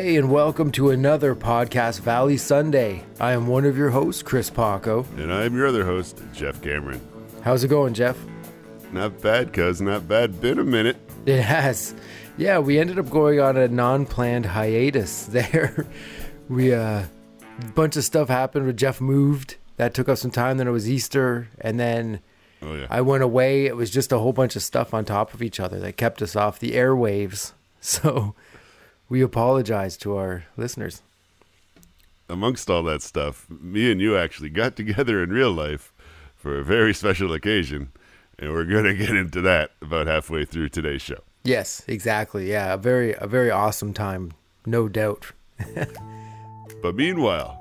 Hey, and welcome to another Podcast Valley Sunday. I am one of your hosts, Chris Paco. And I'm your other host, Jef Cameron. How's it going, Jef? Not bad, cuz. Not bad. Been a minute. It has. Yeah, we ended up going on a non planned hiatus there. we, uh, a bunch of stuff happened. With Jef moved. That took us some time. Then it was Easter. And then Oh, yeah. I went away. It was just a whole bunch of stuff on top of each other that kept us off the airwaves. So we apologize to our listeners. Amongst all that stuff, me and you actually got together in real life for a very special occasion. And we're going to get into that about halfway through today's show. Yes, exactly. Yeah, a very a very awesome time, no doubt. But meanwhile,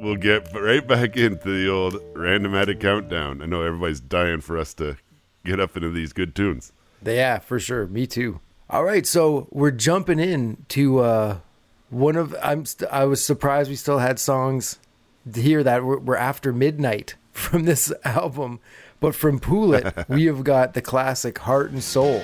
we'll get right back into the old randomatic countdown. I know everybody's dying for us to get up into these good tunes. Yeah, for sure. Me too. All right, so we're jumping in to uh, one of I'm st- I was surprised we still had songs here that were, were after midnight from this album, but from Pool It we have got the classic Heart and Soul.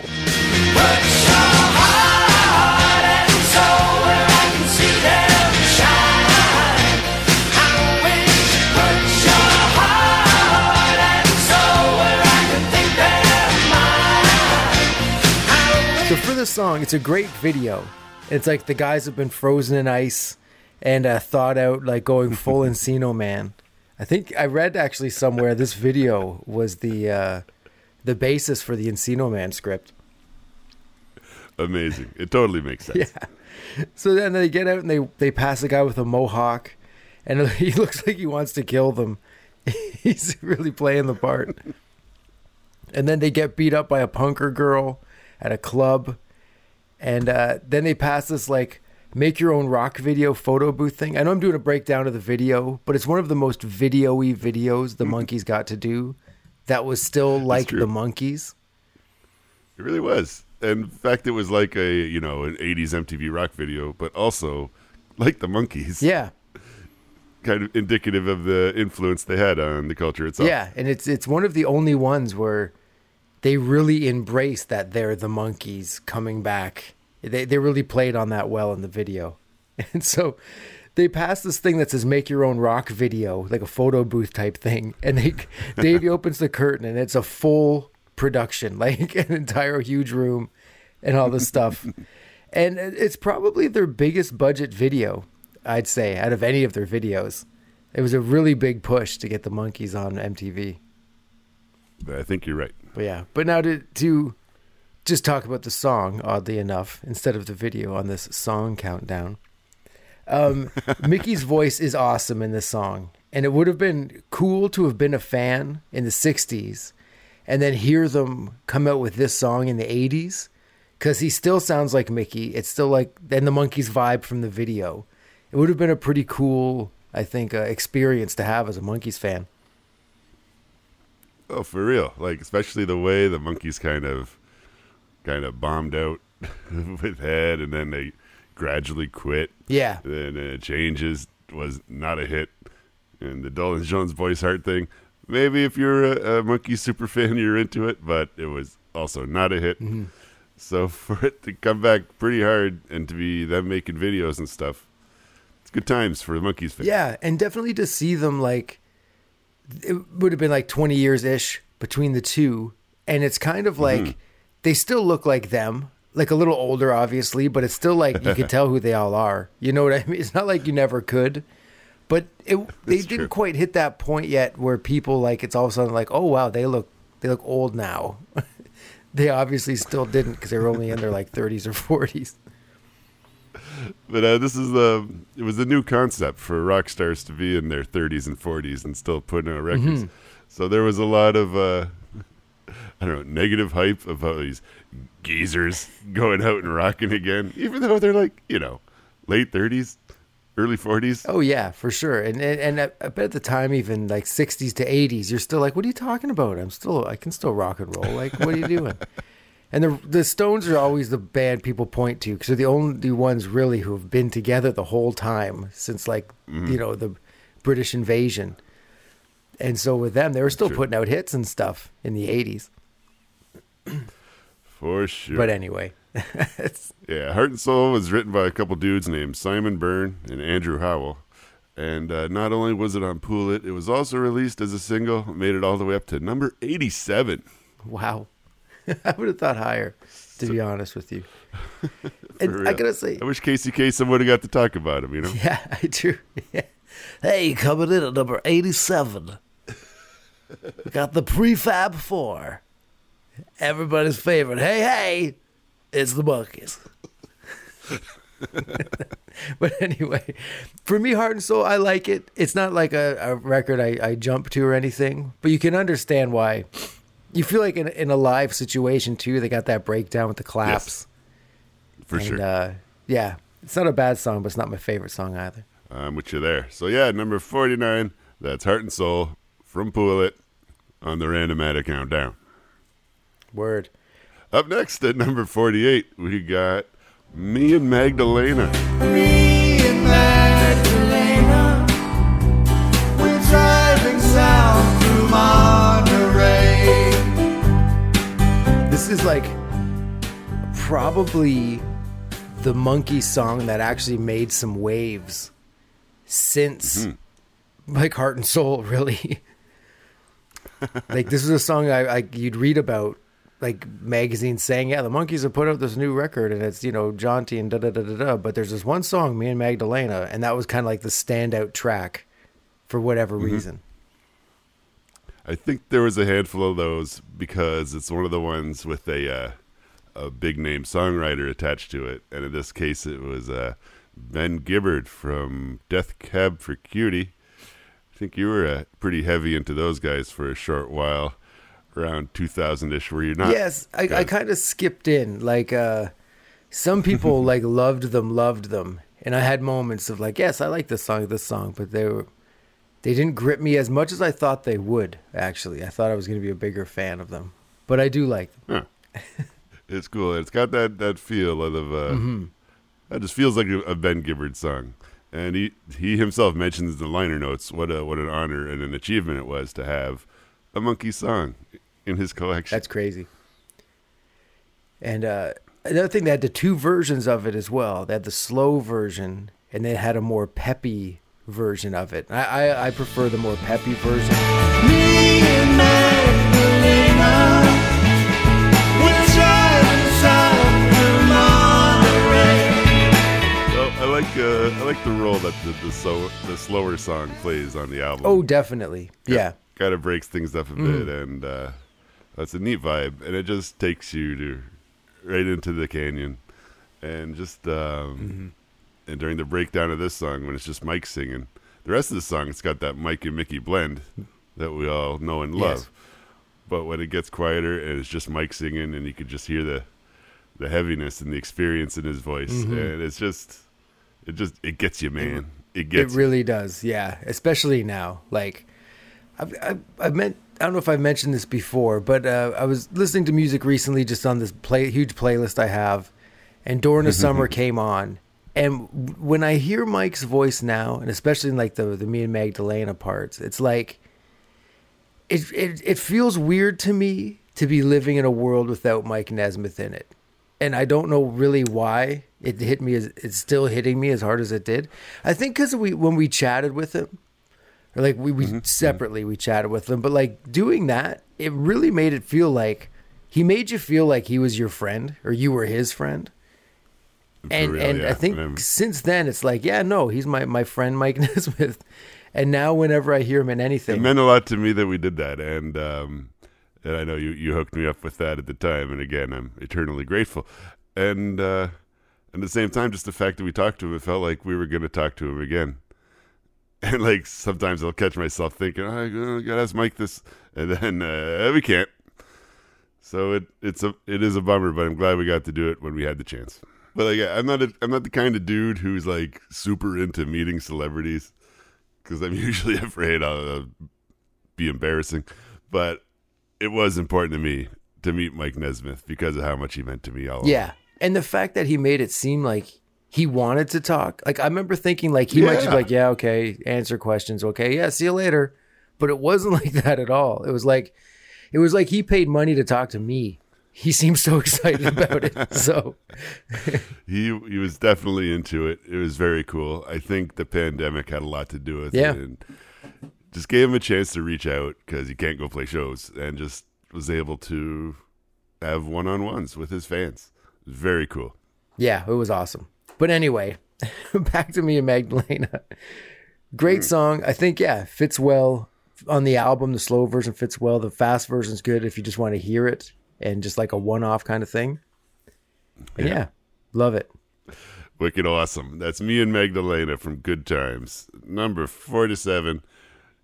This song, it's a great video. It's like the guys have been frozen in ice and uh, thought out like going full Encino Man. I think I read actually somewhere this video was the uh, the basis for the Encino Man script. Amazing. It totally makes sense. Yeah. So then they get out and they they pass a guy with a mohawk, and he looks like he wants to kill them. He's really playing the part. And then they get beat up by a punker girl at a club, and uh, then they pass this like make your own rock video photo booth thing. I know I'm doing a breakdown of the video, but it's one of the most video-y videos the Monkees got to do. That was still like the Monkees. It really was. In fact, it was like a, you know, an 80s MTV rock video, but also like the Monkees. Yeah. Kind of indicative of the influence they had on the culture itself. Yeah, and it's it's one of the only ones where they really embrace that they're the Monkees coming back. They they really played on that well in the video. And so they pass this thing that says make your own rock video, like a photo booth type thing. And they Davey opens the curtain and it's a full production, like an entire huge room and all this stuff. and it's probably their biggest budget video, I'd say, out of any of their videos. It was a really big push to get the Monkees on MTV. I think you're right. But yeah, but now to to just talk about the song, oddly enough, instead of the video on this song countdown. Um, Mickey's voice is awesome in this song, and it would have been cool to have been a fan in the '60s, and then hear them come out with this song in the '80s, because he still sounds like Mickey. It's still like then the Monkees vibe from the video. It would have been a pretty cool, I think, uh, experience to have as a Monkees fan. Oh, for real. Like, especially the way the Monkees kind of, kind of bombed out with head, and then they gradually quit. Yeah, Then it changes was not a hit, and the Dolenz Jones Boyce Hart thing. Maybe if you're a, a Monkee super fan, you're into it, but it was also not a hit. Mm-hmm. So for it to come back pretty hard and to be them making videos and stuff, it's good times for the Monkees fans. Yeah, and definitely to see them like it would have been like 20 years ish between the two and it's kind of like mm-hmm. they still look like them like a little older obviously but it's still like you can tell who they all are. You know what i mean? It's not like you never could but it they That's didn't true. quite hit that point yet where people like it's all of a sudden like oh wow they look they look old now. They obviously still didn't because they were only in their like 30s or 40s But uh, this is the it was a new concept for rock stars to be in their 30s and 40s and still putting out records. So there was a lot of uh, I don't know negative hype about these geezers going out and rocking again, even though they're like you know late 30s, early 40s. Oh yeah, for sure. And and, and I, I bet at the time, even like '60s to '80s, you're still like, "What are you talking about? I'm still, I can still rock and roll. Like, what are you doing?" and the the Stones are always the band people point to because they're the only ones really who have been together the whole time since like you know the British invasion. And so with them, they were still putting out hits and stuff in the '80s. For sure. But anyway, yeah, Heart and Soul was written by a couple dudes named Simon Byrne and Andrew Howell. And uh, not only was it on Pool It, it was also released as a single, made it all the way up to number 87. Wow. I would have thought higher, to be honest with you. and I gotta say, I wish Casey Kasem would have got to talk about him, you know? Yeah, I do. Yeah. Hey, coming in at number 87. we got the Prefab 4. Everybody's favorite. Hey, hey, it's the Monkees. but anyway, for me, Heart and Soul, I like it. It's not like a, a record I, I jump to or anything, but you can understand why. You feel like in, in a live situation too, they got that breakdown with the claps. Yes, for and, sure. Uh, yeah, it's not a bad song, but it's not my favorite song either. I'm with you there. So yeah, number 49, that's Heart and Soul from Pool It on the Randomatic Countdown. Word. Up next at number 48, we got Me and Magdalena. Me is like probably the Monkee song that actually made some waves since hmm. like Heart and Soul, really. like this is a song I, I you'd read about like magazines saying, yeah, the Monkees have put out this new record and it's, you know, jaunty and da da da da da. But there's this one song, Me and Magdalena, and that was kind of like the standout track for whatever mm-hmm. reason. I think there was a handful of those because it's one of the ones with a uh, a big name songwriter attached to it, and in this case, it was uh, Ben Gibbard from Death Cab for Cutie. I think you were uh, pretty heavy into those guys for a short while, around 2000 ish. Were you not? Yes, I, I kind of skipped in. Like, uh, some people like loved them, loved them, and I had moments of like, yes, I like this song, this song, but they were they didn't grip me as much as I thought they would. Actually, I thought I was going to be a bigger fan of them, but I do like them. Huh. it's cool. It's got that that feel of uh, Mm-hmm. that just feels like a, a Ben Gibbard song. And he he himself mentions the liner notes what a what an honor and an achievement it was to have a Monkee song in his collection. That's crazy. And uh, another thing, they had the two versions of it as well. They had the slow version, and they had a more peppy version of it. I I, I prefer the more peppy version. Me and Magdalena, we're driving south through Monterey. So I like uh, I like the role that the the, so, the slower song plays on the album. Oh, definitely. Yeah. kind of breaks things up a bit, and uh, that's a neat vibe. And it just takes you to right into the canyon, and just um, and during the breakdown of this song, when it's just Mike singing, the rest of the song it's got that Mike and Mickey blend that we all know and love. Yes. But when it gets quieter and it's just Mike singing, and you can just hear the the heaviness and the experience in his voice, and it's just it just it gets you, man. It It gets you. really does. Yeah. Especially now. Like, I've, I've, I've meant, I don't know if I've mentioned this before, but uh, I was listening to music recently just on this play, huge playlist I have, and During the Summer came on. And when I hear Mike's voice now, and especially in like the, the me and Magdalena parts, it's like, it, it, it feels weird to me to be living in a world without Mike Nesmith in it. And I don't know really why it hit me as it's still hitting me as hard as it did. I think because we when we chatted with him, or like we, we mm-hmm. Mm-hmm. separately we chatted with him, but like doing that, it really made it feel like he made you feel like he was your friend or you were his friend. And real, and yeah. I think And since then it's like yeah no he's my my friend Mike Nesmith, and now whenever I hear him in anything, it meant a lot to me that we did that and um and i know you you hooked me up with that at the time and again i'm eternally grateful. And uh at the same time just the fact that we talked to him it felt like we were going to talk to him again. And like sometimes i'll catch myself thinking oh, i gotta ask mike this and then uh, we can't. So it it's a it is a bummer but i'm glad we got to do it when we had the chance but like i'm not a, i'm not the kind of dude who's like super into meeting celebrities because i'm usually afraid i'll uh, be embarrassing, but it was important to me to meet Mike Nesmith because of how much he meant to me all. Yeah. And the fact that he made it seem like he wanted to talk. Like I remember thinking like he might just be like, yeah, okay, answer questions, okay, yeah, see you later. But it wasn't like that at all. It was like it was like he paid money to talk to me. He seemed so excited about it. So he he was definitely into it. It was very cool. I think the pandemic had a lot to do with Yeah. it, and just gave him a chance to reach out because he can't go play shows, and just was able to have one on ones with his fans. It was very cool. yeah, it was awesome. But anyway, back to me and Magdalena. Great mm. song. I think yeah, fits well on the album. The slow version fits well. The fast version's good if you just want to hear it and just like a one-off kind of thing. And yeah, love it. Wicked awesome. That's me and Magdalena from Good Times, number forty-seven,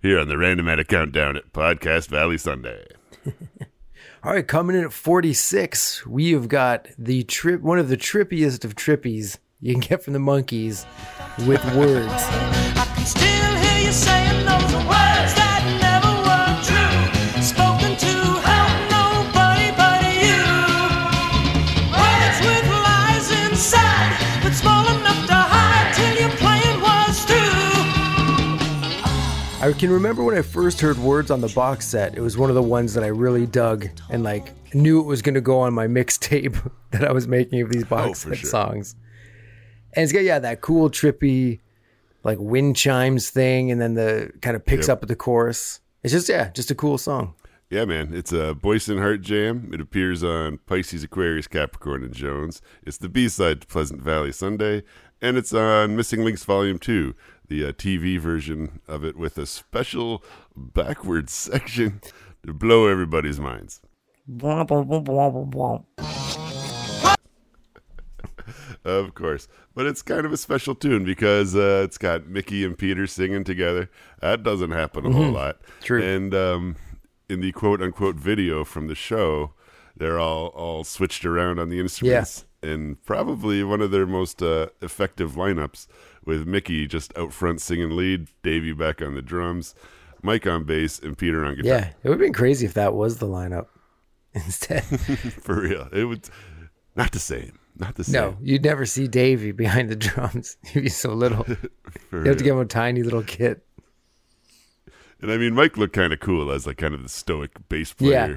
here on the Random Randomatic Countdown at Podcast Valley Sunday. All right, coming in at 46, we have got the trip, one of the trippiest of trippies you can get from the Monkees with words. I can remember when I first heard words on the box set. It was one of the ones that I really dug and like knew it was going to go on my mixtape that I was making of these oh, box for set sure. songs. And it's got yeah that cool trippy like wind chimes thing, and then the kind of picks Yep. up at the chorus. It's just yeah, just a cool song. Yeah, man. It's a Boyce and Hart Jam. It appears on Pisces, Aquarius, Capricorn, and Jones. It's the B side to Pleasant Valley Sunday, and it's on Missing Links Volume 2, the uh, TV version of it with a special backwards section to blow everybody's minds. Of course. But it's kind of a special tune because uh, it's got Mickey and Peter singing together. That doesn't happen a whole lot. True. And um, in the quote unquote video from the show, they're all, all switched around on the instruments. And probably one of their most uh, effective lineups with Mickey just out front singing lead, Davey back on the drums, Mike on bass, and Peter on guitar. Yeah, it would have been crazy if that was the lineup instead. For real. It would not the same. Not the same. no, you'd never see Davey behind the drums. He'd be so little. You have to give him a tiny little kit. And I mean, Mike looked kind of cool as like kind of the stoic bass player. Yeah.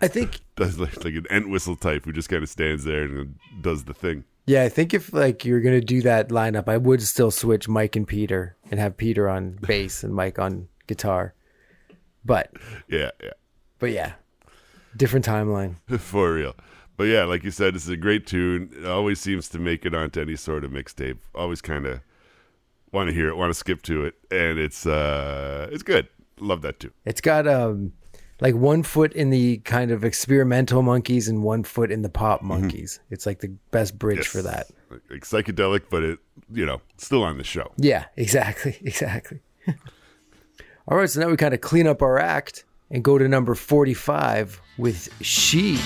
I think Does like like an Entwistle type who just kind of stands there and does the thing. Yeah, I think if like you're gonna do that lineup, I would still switch Mike and Peter and have Peter on bass and Mike on guitar. But Yeah, yeah, but yeah, different timeline. for real. But yeah, like you said, this is a great tune. It always seems to make it onto any sort of mixtape. Always kind of want to hear it, want to skip to it, and it's uh, it's good. Love that too. It's got um like one foot in the kind of experimental Monkees and one foot in the pop mm-hmm. Monkees. It's like the best bridge Yes. for that. Like, like psychedelic, but it you know still on the show. Yeah, exactly, exactly. All right, so now we kind of clean up our act and go to number forty-five with she.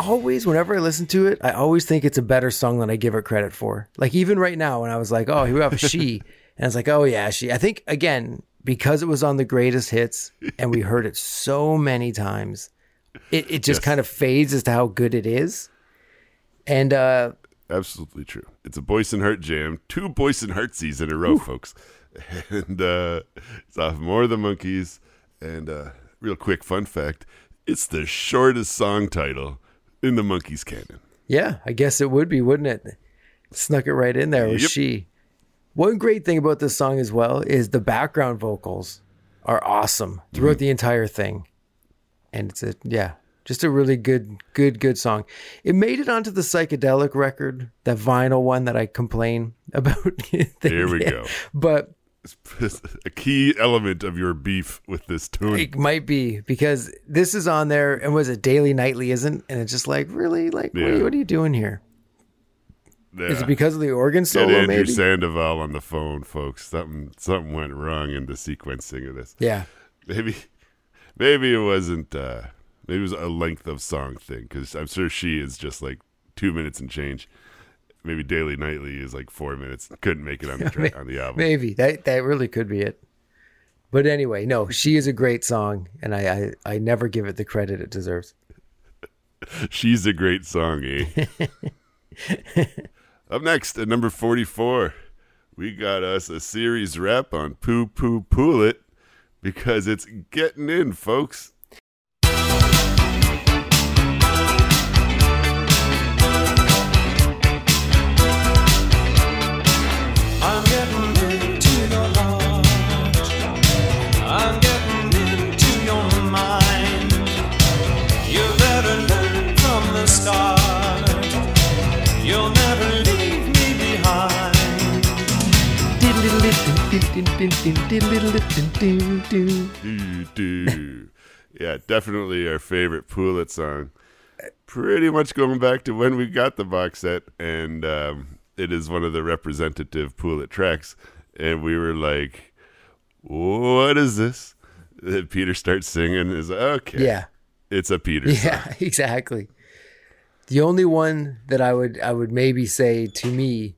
Always, whenever I listen to it, I always think it's a better song than I give it credit for. Like, even right now, when I was like, oh, here we have she, and I was like, oh, yeah, she. I think, again, because it was on the greatest hits and we heard it so many times, it, it just Yes. kind of fades as to how good it is. And, uh, Absolutely true. It's a Boyce and Hart jam. Two Boyce and Hartsies in a row, folks. And uh, it's off More of the Monkees. And uh, real quick fun fact it's the shortest song title in the Monkees canon. Yeah, I guess it would be, wouldn't it? Snuck it right in there with Yep. she. One great thing about this song as well is the background vocals are awesome throughout mm-hmm. the entire thing. And it's a yeah, just a really good, good, good song. It made it onto the psychedelic record, that vinyl one that I complain about. Here we go. But a key element of your beef with this tune. it might be because this is on there and was it daily, nightly, isn't? And it's just like, really? Like, what, are you, what are you doing here? Is Yeah. it because of the organ Get solo, Andrew maybe? Sandoval on the phone, folks. Something something went wrong in the sequencing of this. Yeah. Maybe maybe it wasn't. uh Maybe it was a length of song thing because I'm sure she is just like two minutes and change. Maybe daily nightly is like four minutes. Couldn't make it on the track on the album. Maybe that that really could be it. But anyway, no, she is a great song, and I, I, I never give it the credit it deserves. She's a great song, eh? Up next at number 44, we got us a series rep on Poo Poo Pool It because it's getting in, folks. Yeah, definitely our favorite Pool It song. Pretty much going back to when we got the box set, and um, it is one of the representative Pool It tracks. And we were like, what is this? Then Peter starts singing. Is okay. Yeah, It's a Peter yeah, exactly. The only one that I would I would maybe say to me,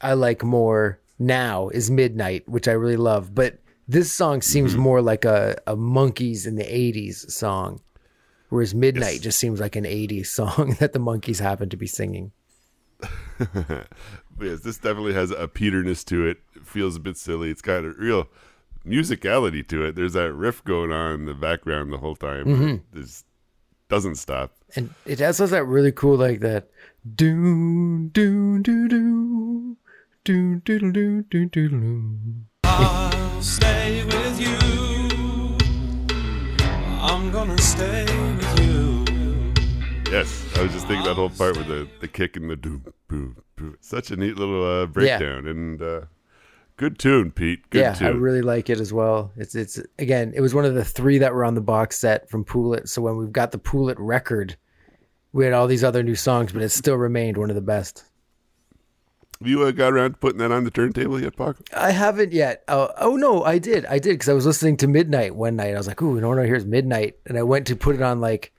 I like more now is Midnight, which I really love. But this song seems Mm-hmm. more like a, a Monkees in the '80s song, whereas Midnight Yes. just seems like an '80s song that the Monkees happen to be singing. Yes, this definitely has a Peterness to it. It feels a bit silly. It's got a real musicality to it. There's that riff going on in the background the whole time. Mm-hmm. Just doesn't stop. And it has that really cool like that do do do do do do do do do do do. I'll stay with you. I'm gonna stay with you. Yes, I was just thinking that whole part with the, the kick and the doom, boom, boom. Such a neat little uh, breakdown. And uh, good tune, Pete. Good yeah, tune. I really like it as well. It's it's again, it was one of the three that were on the box set from Pool It. So when we've got the Pool It record, we had all these other new songs, but it still remained one of the best. Have you uh, got around to putting that on the turntable yet, Paco? I haven't yet. Oh, oh no, I did. I did because I was listening to Midnight one night. I was like, "Ooh, no one here's Midnight," and I went to put it on like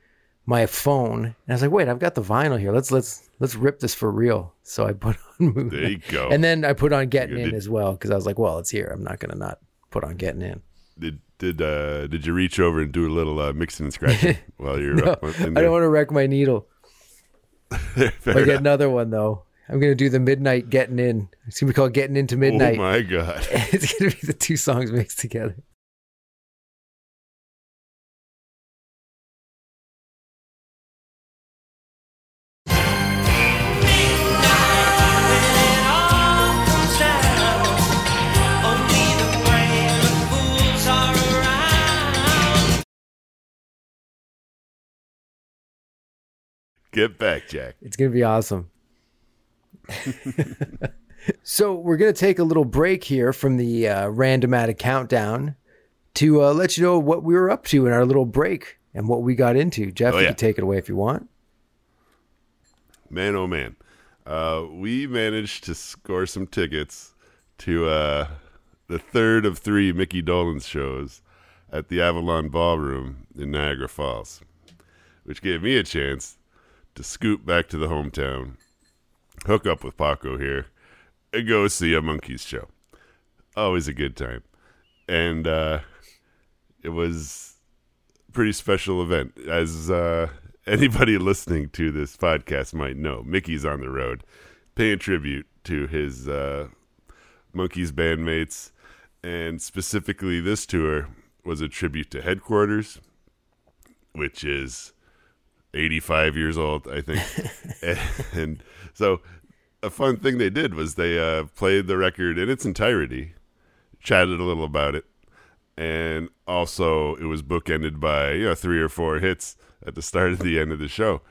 my phone, and I was like, "Wait, I've got the vinyl here. Let's let's let's rip this for real." So I put on Moon There you go. and then I put on Getting You In did- as well because I was like, "Well, it's here. I'm not gonna not put on Getting In." Did did uh, did you reach over and do a little uh, mixing and scratching while you're No, up in I don't want to wreck my needle. I get another one though. I'm gonna do the Midnight Getting In. It's gonna be called Getting Into Midnight. Oh my god! it's gonna be the two songs mixed together. Get back, Jack. It's going to be awesome. so, we're going to take a little break here from the uh, randomatic countdown to uh, let you know what we were up to in our little break and what we got into. Jef, Oh, you can take it away if you want. Man, oh man, uh, we managed to score some tickets to uh, the third of three Mickey Dolenz shows at the Avalon Ballroom in Niagara Falls, which gave me a chance to scoot back to the hometown, hook up with Paco here, and go see a Monkees show. Always a good time, and uh, it was a pretty special event. As uh, anybody listening to this podcast might know, Mickey's on the road, paying tribute to his uh, Monkees bandmates, and specifically this tour was a tribute to Headquarters, which is 85 years old, I think. and, and so a fun thing they did was they uh, played the record in its entirety, chatted a little about it, and also it was bookended by you know three or four hits at the start and the end of the show.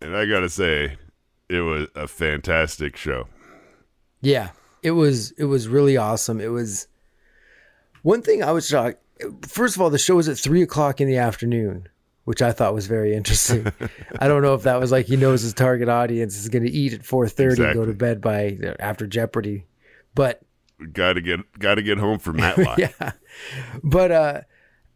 And I gotta say, it was a fantastic show. Yeah, it was it was really awesome. It was one thing I was shocked. First of all, the show was at three o'clock in the afternoon, which I thought was very interesting. I don't know if that was like he knows his target audience is going to eat at four thirty, go to bed by after Jeopardy, but Gotta get gotta get home for Matlock. yeah, but uh,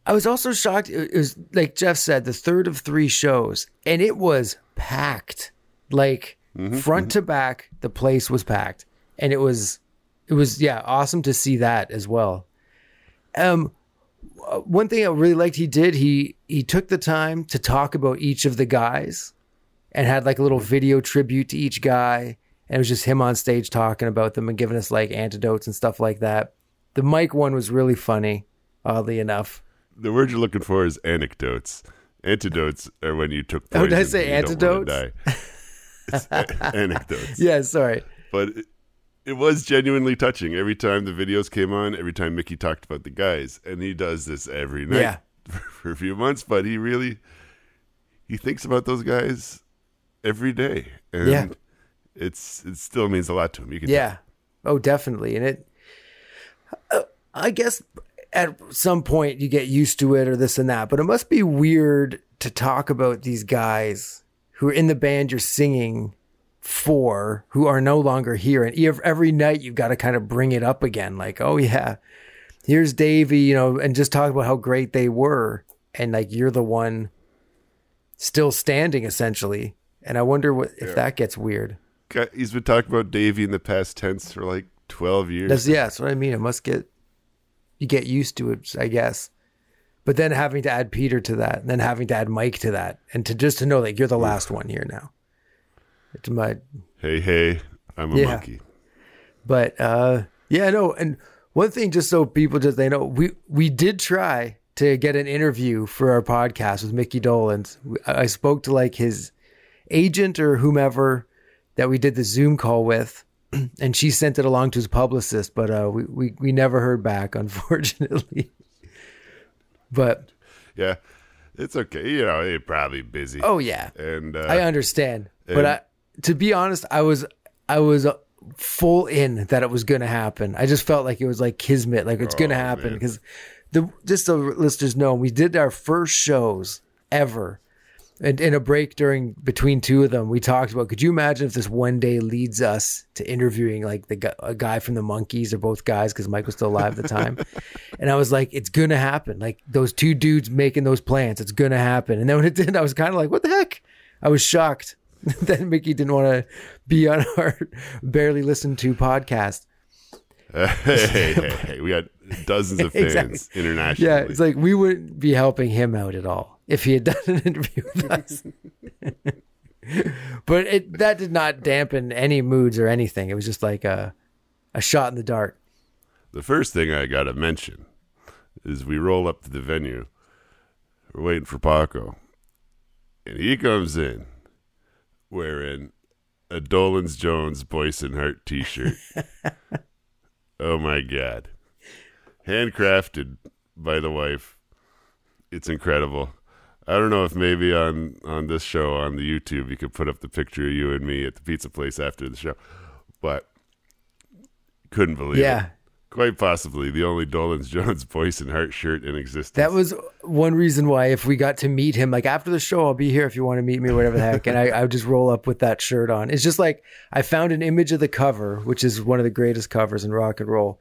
I was also shocked. It was like Jef said, the third of three shows, and it was packed, like front to back. The place was packed, and it was, it was yeah, awesome to see that as well. Um, uh, Uh, one thing I really liked he did he he took the time to talk about each of the guys, and had like a little video tribute to each guy, and it was just him on stage talking about them and giving us like antidotes and stuff like that. The Mike one was really funny, oddly enough. The word you're looking for is anecdotes. Antidotes are when you took Oh, did I say and you don't wanna antidotes? die. Anecdotes. Yeah, sorry. But it, was genuinely touching every time the videos came on, every time Mickey talked about the guys. And he does this every night Yeah. for a few months, but he really he thinks about those guys every day. And Yeah. it's it still means a lot to him. You can Yeah. Oh, definitely. And it, uh, I guess at some point you get used to it or this and that, but it must be weird to talk about these guys who are in the band you're singing for who are no longer here. And every night you've got to kind of bring it up again. Like, oh, yeah, here's Davey, you know, and just talk about how great they were. And like, you're the one still standing essentially. And I wonder what, if that gets weird. He's been talking about Davey in the past tense for like 12 years. That's yeah, that's what I mean. It must get you get used to it, I guess. But then having to add Peter to that, and then having to add Mike to that, and to just to know that you're the last one here now. It's my hey, hey, I'm a Yeah. monkey. but uh yeah, no, and one thing just so people just they know, we we did try to get an interview for our podcast with Mickey Dolenz. I spoke to like his agent or whomever that we did the Zoom call with, and she sent it along to his publicist, but uh, we, we we never heard back, unfortunately. but Yeah. It's okay. You know, you're probably busy. oh yeah, And uh, I understand. but I, to be honest, I was I was uh, full in that it was going to happen. I just felt like it was like kismet, like it's going to Oh, happen because the just so listeners know, we did our first shows ever. And in a break during between two of them, we talked about. Could you imagine if this one day leads us to interviewing like the a guy from the Monkees or both guys because Mike was still alive at the time, and I was like, it's gonna happen. Like those two dudes making those plans, it's gonna happen. And then when it did, I was kind of like, what the heck? I was shocked that Mickey didn't want to be on our barely listened to podcast. hey, hey, hey, hey, we got dozens of fans Exactly. internationally. Yeah, it's like we wouldn't be helping him out at all if he had done an interview with us. but it that did not dampen any moods or anything. It was just like a a shot in the dark. The first thing I got to mention is we roll up to the venue. We're waiting for Paco. And he comes in wearing a Dolenz Jones Boyce and Hart t shirt. oh my God. Handcrafted by the wife. It's incredible. I don't know if maybe on, on this show on the YouTube you could put up the picture of you and me at the pizza place after the show. But couldn't believe it Yeah. Quite possibly the only Dolenz Jones and Hart shirt in existence. That was one reason why if we got to meet him, like after the show, I'll be here if you want to meet me, whatever the heck. And I, I would just roll up with that shirt on. It's just like I found an image of the cover, which is one of the greatest covers in rock and roll.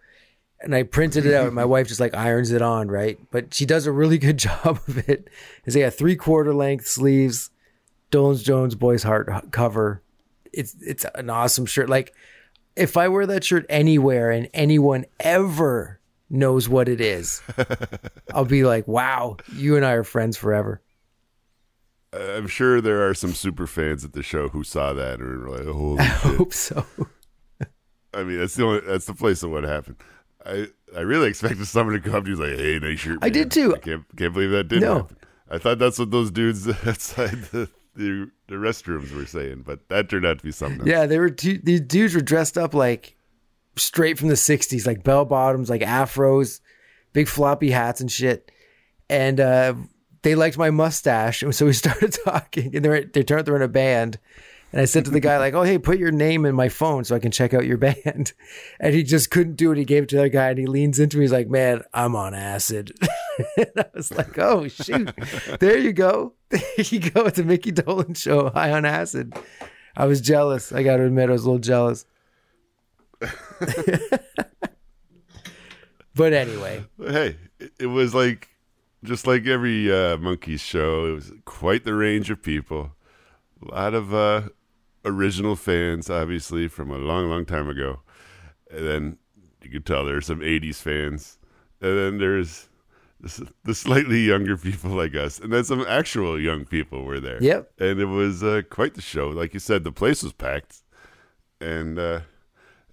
And I printed it out. My wife just like irons it on, right? But she does a really good job of it. Is they got three quarter length sleeves, Dolenz Jones Boyce Hart cover. It's it's an awesome shirt. Like if I wear that shirt anywhere and anyone ever knows what it is, I'll be like, wow, you and I are friends forever. I'm sure there are some super fans at the show who saw that and were like, "Holy I shit!" hope so. I mean, that's the only that's the place of what happened. I I really expected someone to come up to you like, "Hey, nice shirt." I did too. I can't can't believe that didn't No. happen. I thought that's what those dudes outside the the, the restrooms were saying, but that turned out to be something. Yeah, they were two, these dudes were dressed up like straight from the '60s, like bell bottoms, like afros, big floppy hats and shit. And uh, they liked my mustache, and so we started talking. And they they turned out they're in a band. And I said to the guy, like, "Oh, hey, put your name in my phone so I can check out your band." And he just couldn't do it. He gave it to other guy, and he leans into me. He's like, "Man, I'm on acid." and I was like, "Oh shoot, there you go, there you go. It's a Mickey Dolenz show, high on acid." I was jealous. I got to admit, I was a little jealous. but anyway, hey, it, was like just like every uh, Monkees show. It was quite the range of people. A lot of uh, original fans, obviously from a long, long time ago, and then you could tell there's some '80s fans, and then there's the, the slightly younger people like us, and then some actual young people were there. Yep. and it was uh, quite the show. Like you said, the place was packed, and uh,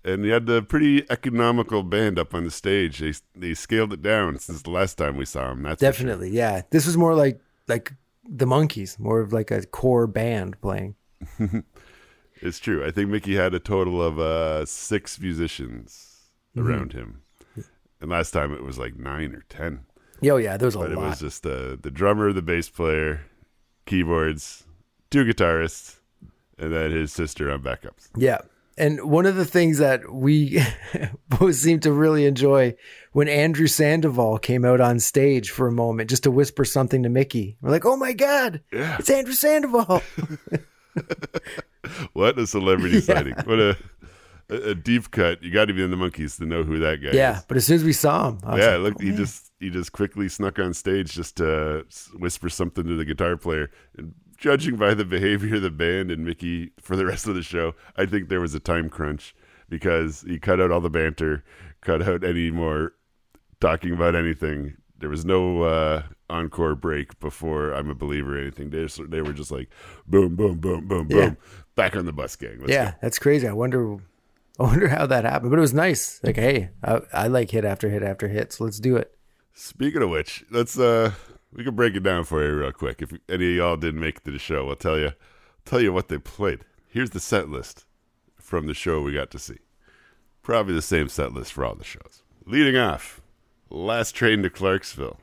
and you had the pretty economical band up on the stage. They they scaled it down since the last time we saw them. That's for sure. Definitely, yeah. This was more like like the Monkees, more of like a core band playing. It's true. I think Mickey had a total of uh, six musicians Mm-hmm. around him, and last time it was like nine or ten. Yo, yeah, there was a But it was just the the drummer, the bass player, keyboards, two guitarists, and then his sister on backups. Yeah. And one of the things that we both seemed to really enjoy when Andrew Sandoval came out on stage for a moment just to whisper something to Mickey. We're like, oh my God, Yeah. it's Andrew Sandoval. What a celebrity sighting! What a a, deep cut. You got to be in the Monkees to know who that guy yeah. is. Yeah, but as soon as we saw him, Yeah, like, look, oh, he man. just he just quickly snuck on stage just to whisper something to the guitar player. And judging by the behavior of the band and Mickey for the rest of the show, I think there was a time crunch because he cut out all the banter, cut out any more talking about anything. There was no uh, encore break before I'm a believer or anything. They just, they were just like boom, boom, boom, boom, boom, back on the bus gang. Let's yeah, go. that's crazy. I wonder, I wonder how that happened. But it was nice. Like, hey, I, I like hit after hit after hit, so let's do it. Speaking of which, let's uh we can break it down for you real quick. If any of y'all didn't make it to the show, I'll tell you tell you what they played. Here's the set list from the show we got to see. Probably the same set list for all the shows. Leading off, Last Train to Clarksville.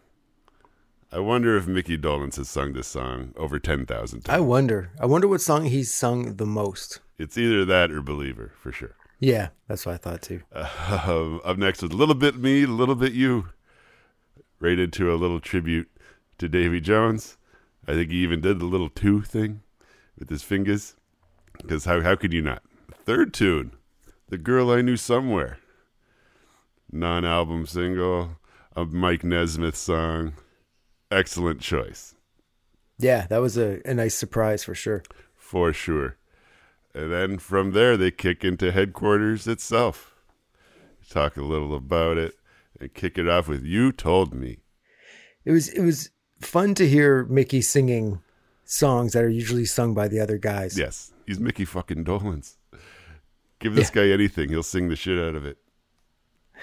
I wonder if Mickey Dolenz has sung this song over 10,000 times. I wonder. I wonder what song he's sung the most. It's either that or Believer, for sure. Yeah, that's what I thought too. Um, up next a little bit me, a little bit you. Right into a little tribute to Davy Jones. I think he even did the little two thing with his fingers. Because how how could you not? Third tune, "The Girl I Knew Somewhere," non-album single, a Mike Nesmith song. Excellent choice Yeah, that was a, a nice surprise for sure. for sure. And then from there, they kick into headquarters itself. Talk a little about it and kick it off with "You Told Me." It was it was fun to hear Mickey singing songs that are usually sung by the other guys. Yes, he's Mickey fucking Dolenz. Give this guy anything, he'll sing the shit out of it.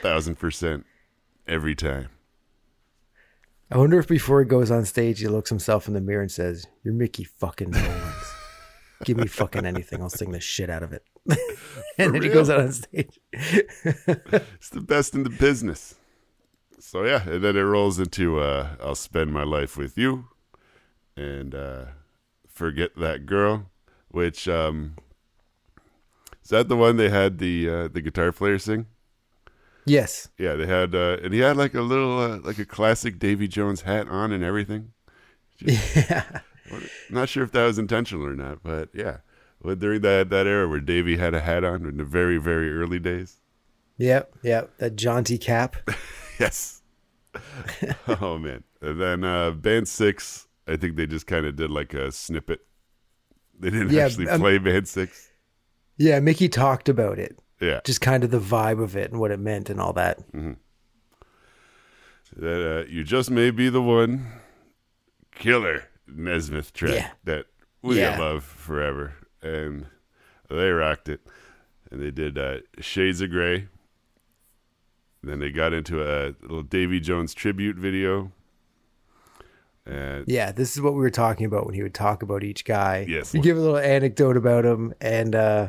Thousand percent every time. I wonder if before he goes on stage, he looks himself in the mirror and says, "You're Mickey fucking Nolans. Give me fucking anything, I'll sing the shit out of it." and then he goes out on stage. It's the best in the business. So yeah, and then it rolls into uh, "I'll spend my life with you," and uh, "Forget that girl," which um, is that the one they had the uh, the guitar player sing? Yes. Yeah, they had, uh, and he had like a little, uh, like a classic Davy Jones hat on and everything. Yeah. Not sure if that was intentional or not, but yeah, well, during that that era where Davy had a hat on in the very very early days. Yep. Yep. That jaunty cap. Yes. oh man, and then uh, band six, I think they just kind of did like a snippet. They didn't Yeah, actually um, play band six. Yeah, Mickey talked about it. Yeah, Just kind of the vibe of it and what it meant and all that. that uh, you just may be the one killer Nesmith track Yeah. that we Yeah. love forever, and they rocked it. And they did uh, Shades of Grey. Then they got into a little Davy Jones tribute video. And Yeah, this is what we were talking about when he would talk about each guy. Yes. You give a little anecdote about him and uh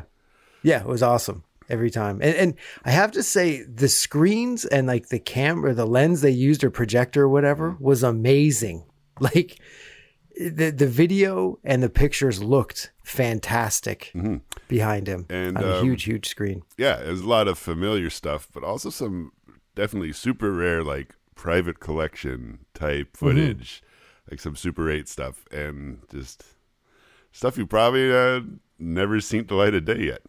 yeah, it was awesome every time. And and I have to say the screens and like the camera, the lens they used or projector or whatever Mm-hmm. was amazing. Like the the video and the pictures looked fantastic behind him Mm-hmm. And, on a um, huge huge screen. yeah, there's a lot of familiar stuff, but also some definitely super rare, like private collection type Mm-hmm. footage, like some Super 8 stuff, and just stuff you probably uh, never seen the light of day yet.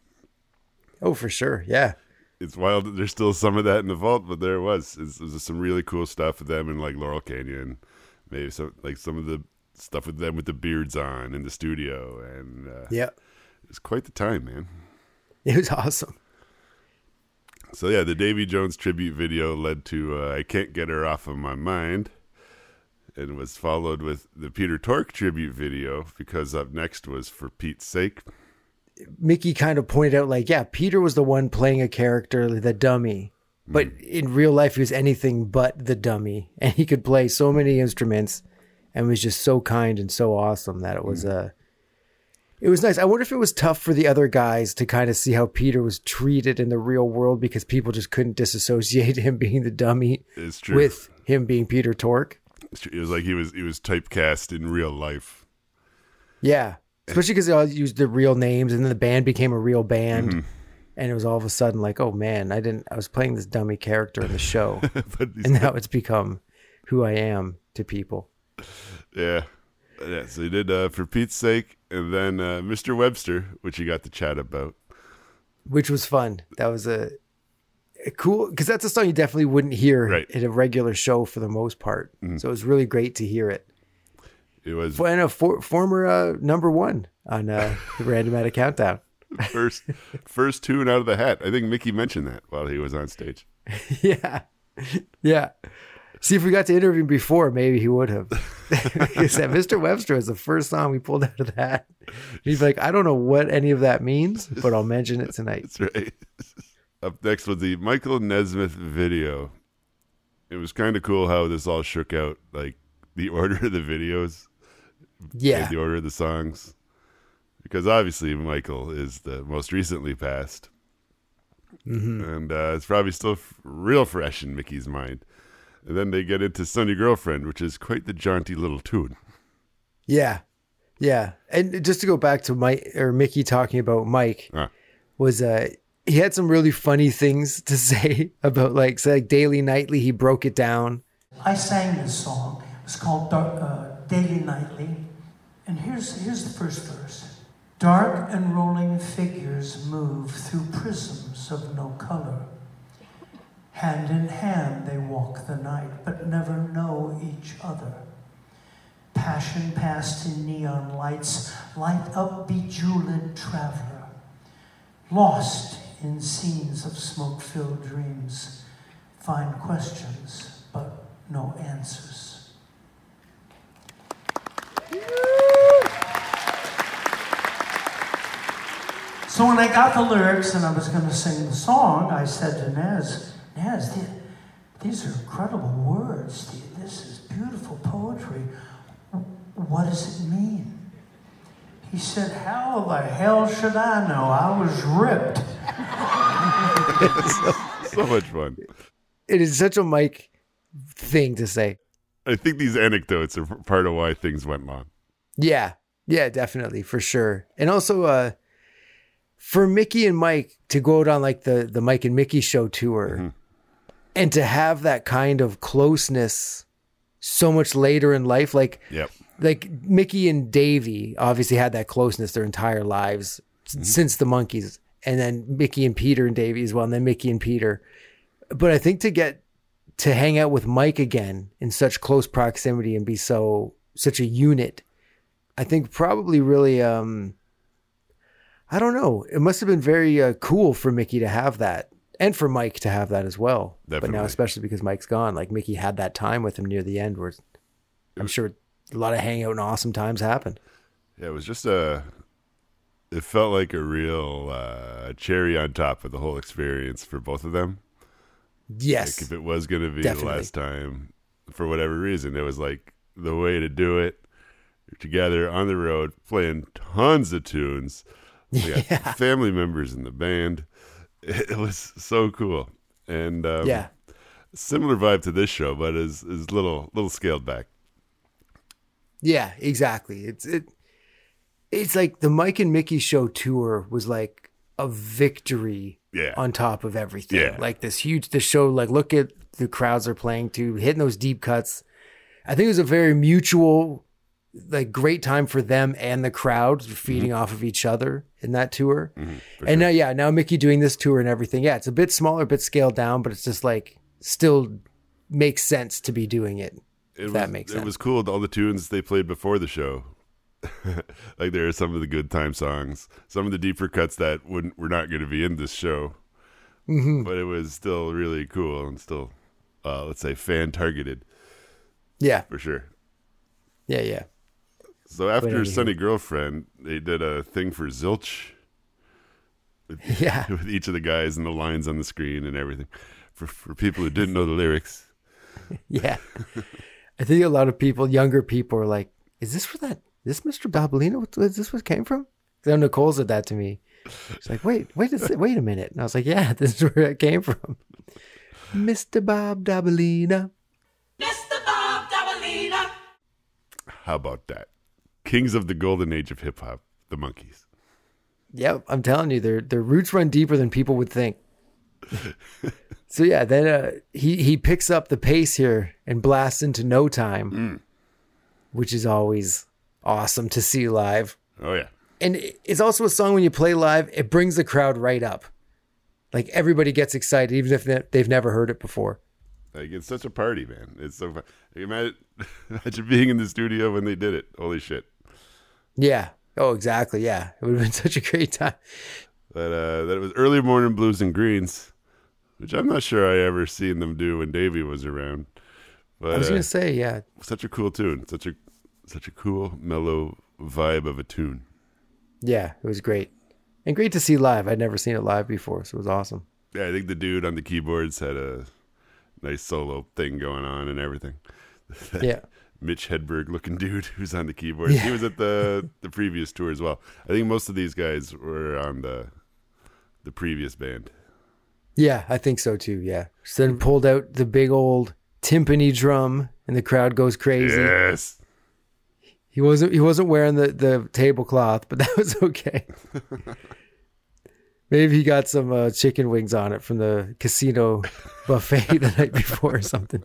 Oh, for sure. Yeah. It's wild that there's still some of that in the vault, but there it was. There's some really cool stuff with them in like Laurel Canyon, maybe some like some of the stuff with them with the beards on in the studio, and uh, Yeah. it's quite the time, man. It was awesome. So yeah, the Davy Jones tribute video led to uh, "I Can't Get Her Off of My Mind," and was followed with the Peter Tork tribute video because up next was For Pete's Sake. Mickey kind of pointed out, like, yeah, Peter was the one playing a character, the dummy, but in real life, he was anything but the dummy, and he could play so many instruments, and was just so kind and so awesome that it was Uh, it was nice. I wonder if it was tough for the other guys to kind of see how Peter was treated in the real world because people just couldn't disassociate him being the dummy It's true. with him being Peter Tork. True. it was like he was he was typecast in real life. Yeah, especially because they all used the real names, and then the band became a real band, and it was all of a sudden like, oh man, I didn't. I was playing this dummy character in the show, but and now it's become who I am to people. yeah, yeah. So he did uh, For Pete's Sake, and then uh, Mr. Webster, which he got to chat about. which was fun. That was a, a cool because that's a song you definitely wouldn't hear Right. in a regular show for the most part. So it was really great to hear it. It was And a for, former uh, number one on uh, the Randomatic Countdown. first first tune out of the hat. I think Micky mentioned that while he was on stage. yeah, yeah. See if we got to interview him before, maybe he would have. he said Mr. Webster was the first song we pulled out of that. He'd be like, I don't know what any of that means, but I'll mention it tonight. That's right. Up next was the Michael Nesmith video. It was kind of cool how this all shook out, like the order of the videos, Yeah, the order of the songs, because obviously Michael is the most recently passed, and uh, it's probably still f- real fresh in Micky's mind. And then they get into "Sunny Girlfriend," which is quite the jaunty little tune. Yeah. Yeah. And just to go back to Mike or Micky talking about Mike Ah. was uh he had some really funny things to say about like say like daily nightly he broke it down. I sang this song. It was called Dar- uh, Daily Nightly. And here's, here's the first verse Dark and rolling figures move through prisms of no color. Hand in hand they walk the night, but never know each other. Passion passed in neon lights light up bejeweled traveler. Lost in scenes of smoke filled dreams, find questions but no answers. So when I got the lyrics and I was going to sing the song, I said to Nez, Nez, the- these are incredible words. The- This is beautiful poetry. What does it mean? He said, How the hell should I know? I was ripped. So much fun. It is such a Mike thing to say. I think these anecdotes are part of why things went long. Yeah. Yeah, definitely, for sure. And also uh for Micky and Mike to go out on like the the Mike and Micky show tour and to have that kind of closeness so much later in life like Yep. like Micky and Davy obviously had that closeness their entire lives s- since the Monkees, and then Micky and Peter and Davy as well, and then Micky and Peter. But I think to get to hang out with Mike again in such close proximity and be so such a unit, I think probably really um I don't know. It must have been very uh, cool for Micky to have that. And for Mike to have that as well. But now, especially because Mike's gone, like Micky had that time with him near the end where I'm sure a lot of hangout and awesome times happened. Yeah, it was just a. It felt like a real uh, cherry on top of the whole experience for both of them. Yes. Like if it was going to be Definitely. the last time, for whatever reason, it was like the way to do it. You're together on the road, playing tons of tunes. We got Yeah. family members in the band. It was so cool, and um, yeah. similar vibe to this show, but is is little little scaled back. Yeah, exactly. It's it it's like the Mike and Micky show tour was like a victory Yeah. on top of everything. Yeah. Like this huge the show like look at the crowds they're playing to, hitting those deep cuts. I think it was a very mutual like great time for them and the crowd feeding off of each other in that tour. and now yeah, now Micky doing this tour and everything. Yeah, it's a bit smaller, a bit scaled down, but it's just like still makes sense to be doing it. It if was, that makes It was cool. All the tunes they played before the show. like there are some of the good time songs, some of the deeper cuts that wouldn't were not going to be in this show, Mm-hmm. but it was still really cool and still, uh, let's say, fan targeted Yeah. for sure. Yeah, yeah. So after Sunny Girlfriend, they did a thing for Zilch Yeah. with each of the guys and the lines on the screen and everything. For for people who didn't know the lyrics. Yeah. I think a lot of people, younger people, are like, is this for that, is this Mr. Babalina? What, is this where it came from? Because Nicole said that to me. She's like, wait, wait a, wait a minute. And I was like, yeah, this is where it came from. Mr. Bob Dobalina. Mr. Bob Dobalina. How about that? Kings of the golden age of hip hop, the Monkees. Yep, I'm telling you, their their roots run deeper than people would think. so yeah, then uh, he he picks up the pace here and blasts into No Time, which is always awesome to see live. Oh yeah. And it's also a song when you play live, it brings the crowd right up. Like everybody gets excited, even if they- they've never heard it before. Like it's such a party, man. It's so fun. Imagine, imagine being in the studio when they did it. Holy shit. Yeah. Oh, exactly. Yeah, it would have been such a great time. That uh that was early morning blues and greens, which I'm not sure I ever seen them do when Davy was around. But I was uh, gonna say, yeah, such a cool tune. Such a such a cool mellow vibe of a tune. yeah, it was great, and great to see live. I'd never seen it live before, so it was awesome. Yeah, I think the dude on the keyboards had a nice solo thing going on and everything. Yeah. Mitch Hedberg looking dude who's on the keyboard. He was at the the previous tour as well. I think most of these guys were on the the previous band. Yeah, I think so too. Yeah. So then pulled out the big old timpani drum, and the crowd goes crazy. Yes. He wasn't he wasn't wearing the the tablecloth, but that was okay. Maybe he got some uh, chicken wings on it from the casino buffet the night before or something.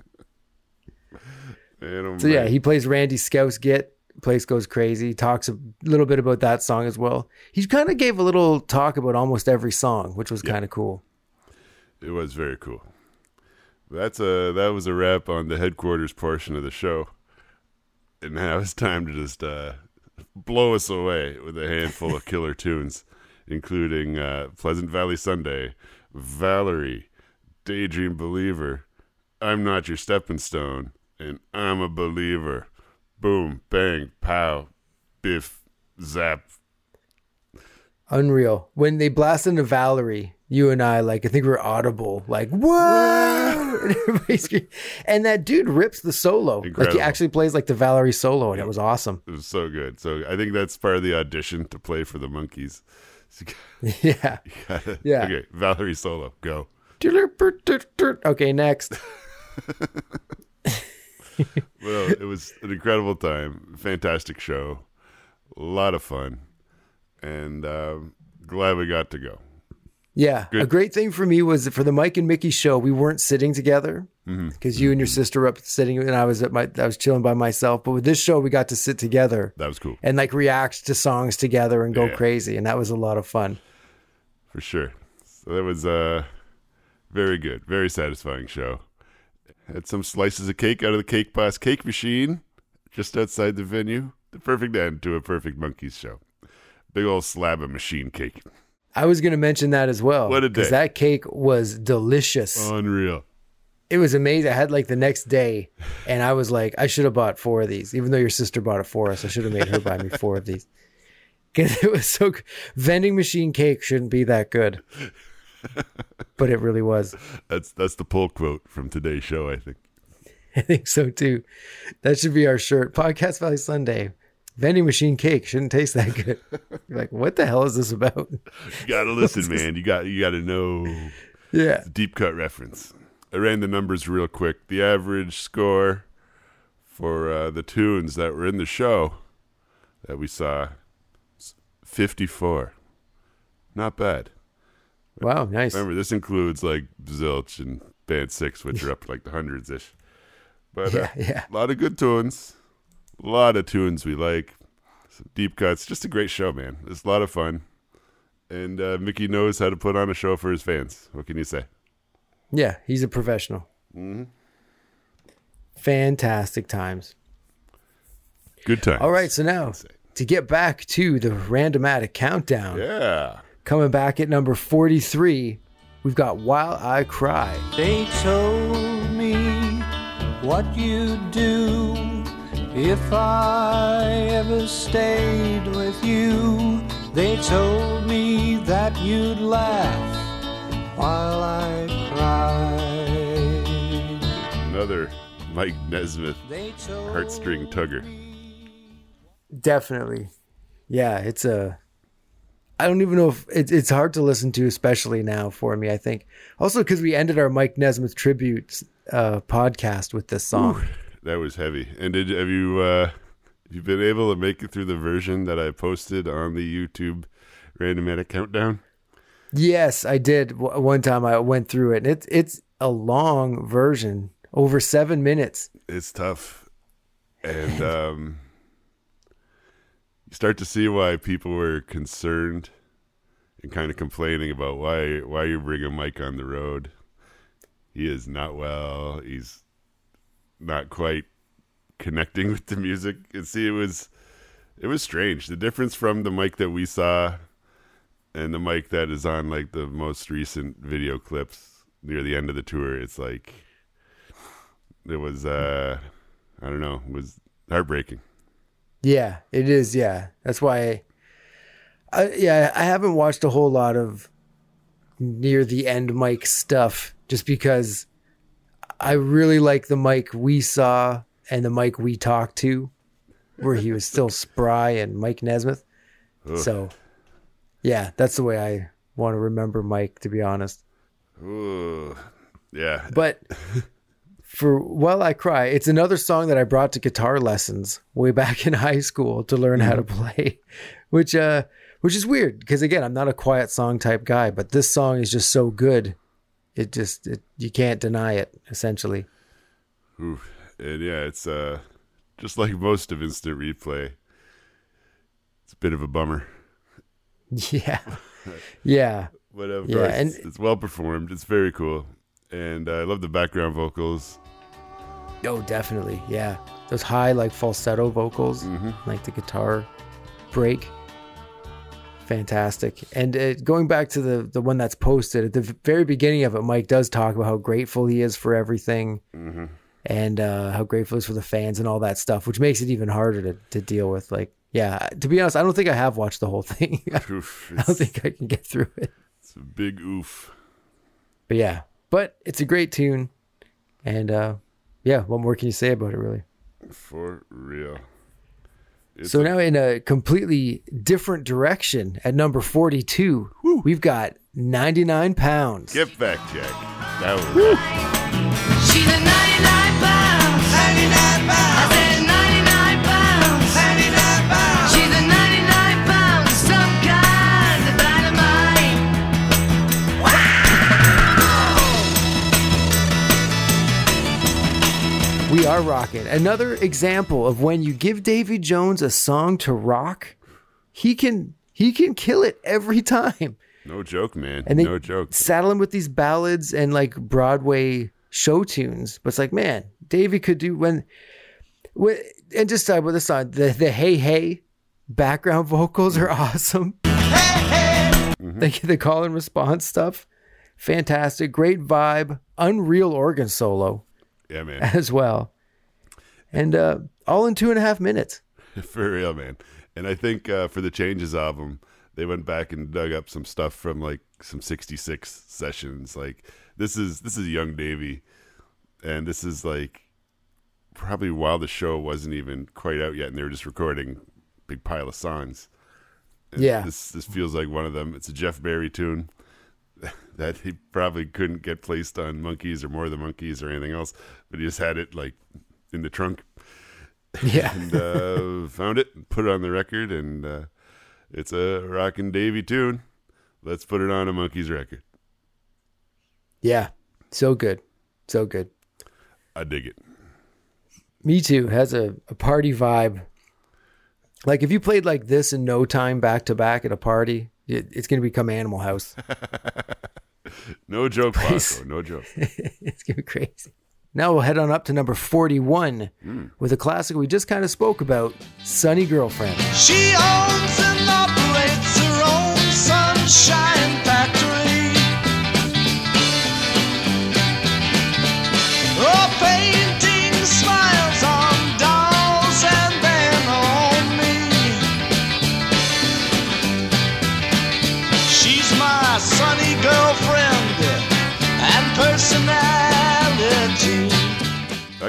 So yeah, he plays Randy Scouse Git. Place goes crazy. Talks a little bit about that song as well. He kind of gave a little talk about almost every song, which was kind of cool. It was very cool. That's a that was a wrap on the headquarters portion of the show, and now it's time to just uh, blow us away with a handful of killer tunes, including uh, Pleasant Valley Sunday, Valerie, Daydream Believer, I'm Not Your Stepping Stone, and I'm a Believer. Boom, bang, pow, biff, zap. Unreal. When they blast into Valerie, you and I, like, I think we're audible, like, whoa! and, everybody scream- and that dude rips the solo. Like, he actually plays like the Valerie solo, and it was awesome. It was so good. So I think that's part of the audition to play for the Monkees. Yeah. gotta- Yeah. Okay, Valerie solo, go. Okay, next. Well, it was an incredible time, fantastic show, a lot of fun, and um, glad we got to go. Yeah. A great thing for me was that for the Mike and Micky show, we weren't sitting together Mm-hmm. because you and your sister were up sitting, and I was at my, I was chilling by myself. But with this show, we got to sit together That was cool and like react to songs together and go Yeah. crazy, and that was a lot of fun. for sure. So that was uh, very good, very satisfying show. Had some slices of cake out of the Cake Boss cake machine just outside the venue. The perfect end to a perfect Monkees show. Big old slab of machine cake. I was going to mention that as well. What a day! Because that cake was delicious. Unreal. it was amazing. I had like the next day, and I was like, I should have bought four of these, even though your sister bought it for us. I should have made her buy me four of these because it was so. Vending machine cake shouldn't be that good, but it really was. That's that's the pull quote from today's show, I think. I think so too. That should be our shirt. Podcast Valley Sunday. Vending machine cake shouldn't taste that good. You're like, what the hell is this about? You gotta listen, man. You got you gotta know Yeah. deep cut reference. I ran the numbers real quick. The average score for uh, the tunes that were in the show that we saw, 54. Not bad. Wow. Nice. Remember, this includes like Zilch and Band Six, which are up like the hundreds ish. But uh, Yeah. Yeah. a lot of good tunes, a lot of tunes we like, some deep cuts. Just a great show, man. It's a lot of fun, and uh, Micky knows how to put on a show for his fans. What can you say? Yeah. He's a professional. Mm. Fantastic times. Good time. All right, so now to get back to the randomatic countdown, Yeah. Coming back at number 43, we've got While I Cry. They told me what you'd do If I ever stayed with you, they told me that you'd laugh while I cried. Another Mike Nesmith heartstring tugger. Definitely. Yeah, it's a. I don't even know if it's it's hard to listen to, especially now for me. I think also because we ended our Mike Nesmith tribute uh, podcast with this song. That was heavy. And did have you uh have you been able to make it through the version that I posted on the YouTube Randomatic Countdown? Yes, I did. One time I went through it. And it's it's a long version, over seven minutes. It's tough. And um you start to see why people were concerned and kind of complaining about why why you're bringing Mike on the road. He is not well. He's not quite connecting with the music. And see, it was it was strange. The difference from the Mike that we saw and the Mike that is on like the most recent video clips near the end of the tour. It's like it was uh I don't know, it was heartbreaking. Yeah, it is. Yeah, that's why. I, yeah, I haven't watched a whole lot of near the end Mike stuff, just because I really like the Mike we saw and the Mike we talked to, where he was still spry and Mike Nesmith. So, yeah, that's the way I want to remember Mike, to be honest. Ooh. Yeah. But for While I Cry, it's another song that I brought to guitar lessons way back in high school to learn how to play, which uh which is weird because again, I'm not a quiet song type guy, but this song is just so good. It just it, you can't deny it essentially. Ooh. And yeah, it's uh just like most of instant replay. It's a bit of a bummer. Yeah. Yeah. But of Yeah, course, and- it's, it's well performed. It's very cool. And I love the background vocals. Oh, definitely. Yeah. Those high like falsetto vocals, like the guitar break. Fantastic. And uh, going back to the the one that's posted at the very beginning of it, Mike does talk about how grateful he is for everything, and uh, how grateful he is for the fans and all that stuff, which makes it even harder to to deal with. Like, yeah, to be honest, I don't think I have watched the whole thing. I don't think I can get through it. it's a big oof. But yeah, but it's a great tune, and uh, yeah, what more can you say about it, really? For real. It's So a- now, in a completely different direction, at number 42, we've got 99 pounds. Get back, Jack. That was She's a 99 pounds. 99 pounds. We are rocking. Another example of when you give Davy Jones a song to rock, he can he can kill it every time. no joke, man. And they no joke. saddle him with these ballads and like Broadway show tunes. But it's like, man, Davy could do when, when and just talk about this song. The the hey hey background vocals are awesome. Mm-hmm. They get the call and response stuff, fantastic, great vibe, unreal organ solo Yeah, man. as well, and uh, all in two and a half minutes. For real, man. And I think uh, for the Changes album, they went back and dug up some stuff from like some '66 sessions. Like this is this is young Davy, and this is like probably while the show wasn't even quite out yet, and they were just recording a big pile of songs. And Yeah. this this feels like one of them. It's a Jeff Barry tune that he probably couldn't get placed on Monkees or More Than Monkees or anything else, but he just had it like in the trunk Yeah, and uh, found it, put it on the record, and uh, it's a rockin' Davy tune. Let's put it on a Monkees record. yeah, so good, so good. I dig it. Me too. Has a, a party vibe. Like if you played like this in no time back to back at a party, it, it's gonna become Animal House. No joke. Bosco. No joke. it's gonna be crazy. Now we'll head on up to number forty-one with a classic we just kind of spoke about, "Sunny Girlfriend." She owns and operates her own sunshine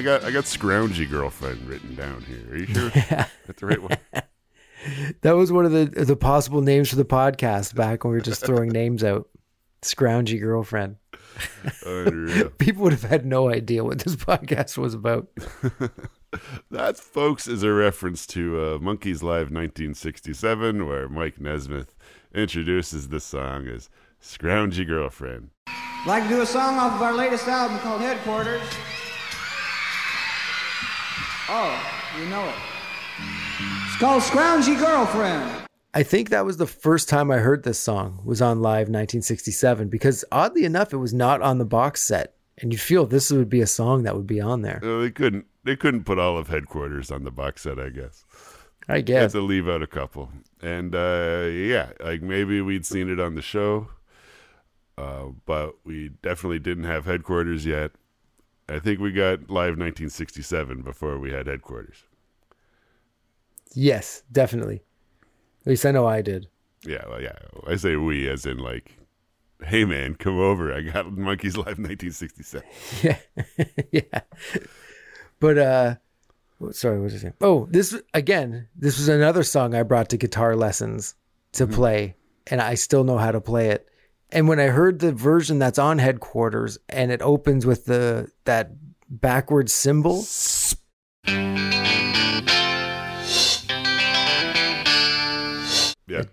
got I got scroungy girlfriend written down here. Are you sure that's the right one? That was one of the the possible names for the podcast back when we were just throwing names out. Scroungy girlfriend. People would have had no idea what this podcast was about. That, folks, is a reference to uh, Monkees Live 1967, where Mike Nesmith introduces the song as Scroungy Girlfriend. Like to do a song off of our latest album called Headquarters. Oh, you know it. It's called Scroungy Girlfriend. I think that was the first time I heard this song was on Live 1967 because oddly enough, it was not on the box set. And you'd feel this would be a song that would be on there. Uh, they couldn't they couldn't put all of Headquarters on the box set, I guess. I They had to leave out a couple. And uh, yeah, like maybe we'd seen it on the show, uh, but we definitely didn't have Headquarters yet. I think we got Live 1967 before we had Headquarters. Yes, definitely. At least I know I did. Yeah, well, yeah. I say we as in like, hey man, come over. I got Monkees Live 1967. Yeah. yeah. But uh sorry, what was I saying? Oh, this again, this was another song I brought to guitar lessons to play, and I still know how to play it. And when I heard the version that's on headquarters and it opens with the that backwards cymbal, Yeah.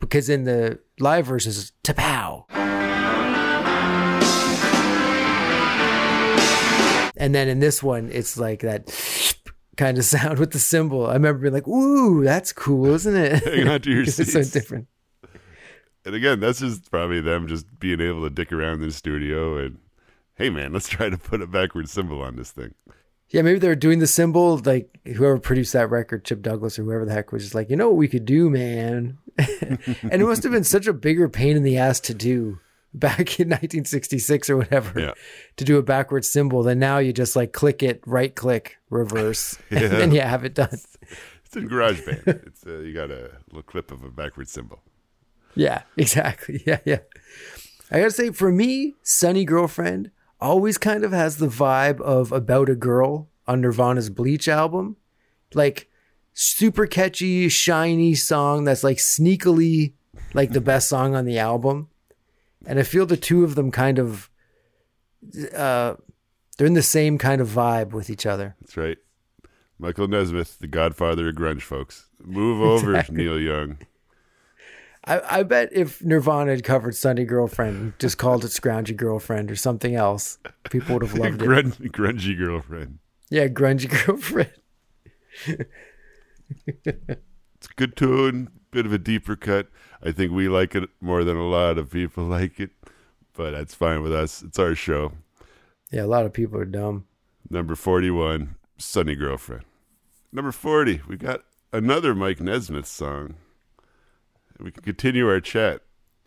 because in the live version it's tapow. And then in this one, it's like that kind of sound with the cymbal. I remember being like, "Ooh, that's cool, isn't it?" Hang on to your Because it's so different. And again, that's just probably them just being able to dick around in the studio and, hey man, let's try to put a backward cymbal on this thing. Yeah, maybe they were doing the cymbal. Like whoever produced that record, Chip Douglas or whoever the heck, was just like, you know what we could do, man. and it must have been such a bigger pain in the ass to do back in 1966 or whatever Yeah. to do a backward cymbal. than now you just like click it, right click, reverse, Yeah. and then you have it done. It's in GarageBand. it's uh, you got a little clip of a backward cymbal. Yeah, exactly. Yeah, yeah. I gotta say, for me, Sunny Girlfriend always kind of has the vibe of About a Girl on Nirvana's Bleach album. Like, super catchy, shiny song that's like sneakily like the best song on the album. And I feel the two of them kind of, uh, they're in the same kind of vibe with each other. That's right. Michael Nesmith, the godfather of grunge, folks. Move over, Exactly. Neil Young. I, I bet if Nirvana had covered Sunny Girlfriend, and just called it Scroungy Girlfriend or something else, people would have loved it. Grungy girlfriend. Yeah, grungy girlfriend. It's a good tune, bit of a deeper cut. I think we like it more than a lot of people like it, but that's fine with us. It's our show. Yeah, a lot of people are dumb. Number 41, Sunny Girlfriend. Number 40, we got another Mike Nesmith song. We can continue our chat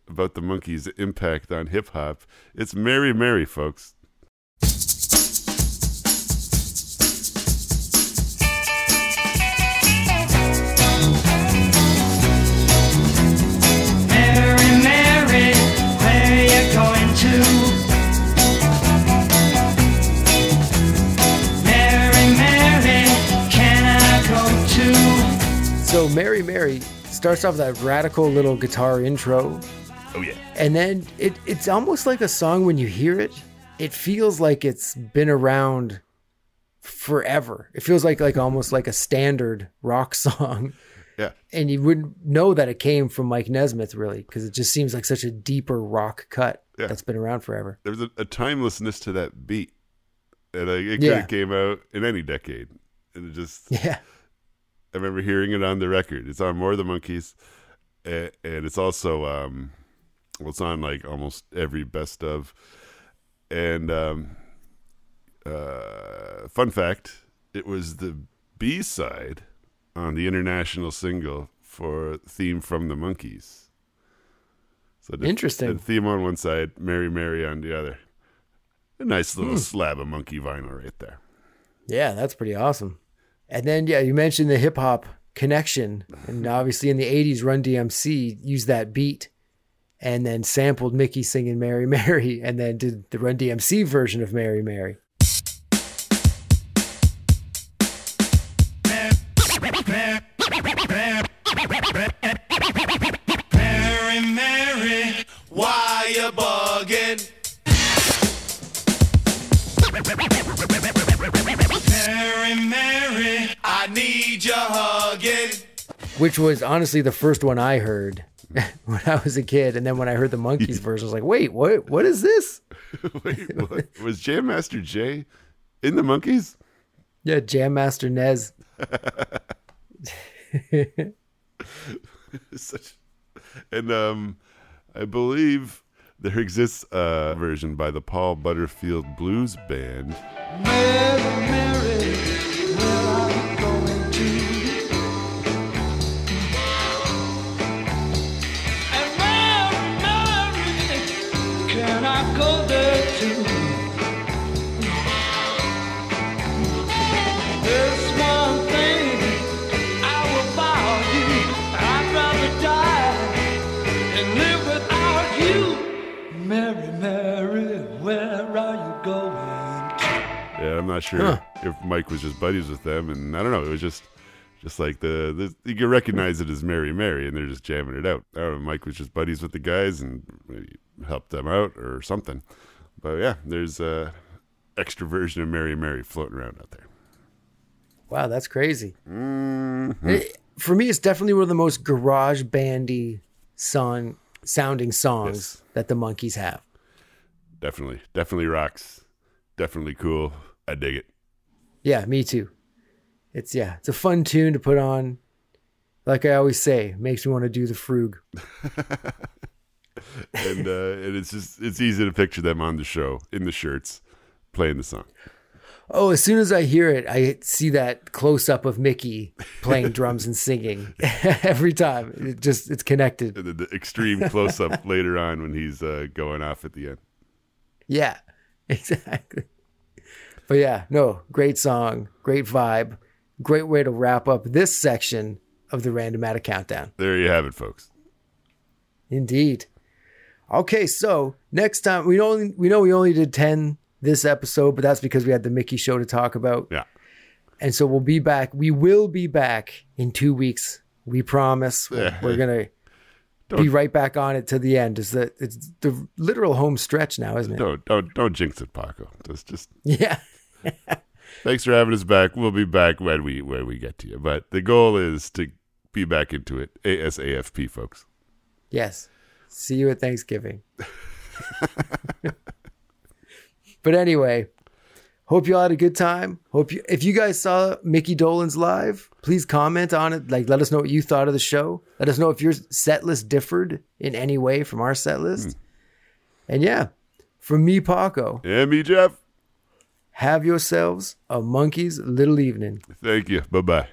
about the Monkees' impact on hip hop. It's Mary Mary, folks. Mary, Mary, where you going to? Mary, Mary, can I go too? So Mary Mary starts off that radical little guitar intro, Oh, yeah. and then it, it's almost like a song when you hear it, it feels like it's been around forever. It feels like like almost like a standard rock song. Yeah. And you wouldn't know that it came from Mike Nesmith really, because it just seems like such a deeper rock cut Yeah. that's been around forever. There's a, a timelessness to that beat. And like, it could Yeah. have came out in any decade. And it just, Yeah. I remember hearing it on the record. It's on More of the Monkees, and, and it's also um, well, it's on like almost every best of. And um, uh, fun fact: it was the B side on the international single for "Theme from the Monkees." So the, Interesting. The theme on one side, "Mary Mary" on the other. A nice Hmm. little slab of Monkee vinyl right there. Yeah, that's pretty awesome. And then, yeah, you mentioned the hip hop connection. And obviously in the 80s, Run DMC used that beat and then sampled Micky singing Mary Mary and then did the Run DMC version of Mary Mary. Which was honestly the first one I heard when I was a kid. And then when I heard the Monkees verse, I was like, wait, what? What is this? Wait, what? was Jam Master Jay in the Monkees? Yeah, Jam Master Nez. Such, and um, I believe there exists a version by the Paul Butterfield Blues Band. Mary, Mary, where I'm not sure Huh. if Mike was just buddies with them, and I don't know. It was just, just like the, the you can recognize it as Mary Mary, and they're just jamming it out. I don't know. Mike was just buddies with the guys and maybe helped them out or something. But yeah, there's a extra version of Mary Mary floating around out there. Wow, that's crazy. Mm-hmm. It- for me, it's definitely one of the most garage bandy song sounding songs Yes. that the Monkees have. Definitely, definitely rocks. Definitely cool. I dig it. Yeah, me too. It's yeah, it's a fun tune to put on. Like I always say, makes me want to do the frug. and uh, and it's just it's easy to picture them on the show in the shirts playing the song. Oh, as soon as I hear it, I see that close up of Micky playing drums and singing every time. It just it's connected. Then the extreme close up later on when he's uh, going off at the end. Yeah, exactly. But yeah, no, great song, great vibe, great way to wrap up this section of the Randomatic Countdown. There you have it, folks. Indeed. Okay, so next time we only we know we only did ten this episode, but that's because we had the Micky show to talk about. Yeah. And so we'll be back. We will be back in two weeks. We promise. We're, we're gonna be Don't- right back on it to the end. Is the it's the literal home stretch now, isn't it? Don't don't don't jinx it, Paco. Just just Yeah. Thanks for having us back. We'll be back when we when we get to you. But the goal is to be back into it ASAFP, folks. Yes. See you at Thanksgiving. but anyway, hope you all had a good time. Hope you if you guys saw Micky Dolenz live, please comment on it. Like let us know what you thought of the show. Let us know if your set list differed in any way from our set list. Hmm. And yeah, from me, Paco, And me, Jef. Have yourselves a monkey's little evening. Thank you. Bye bye.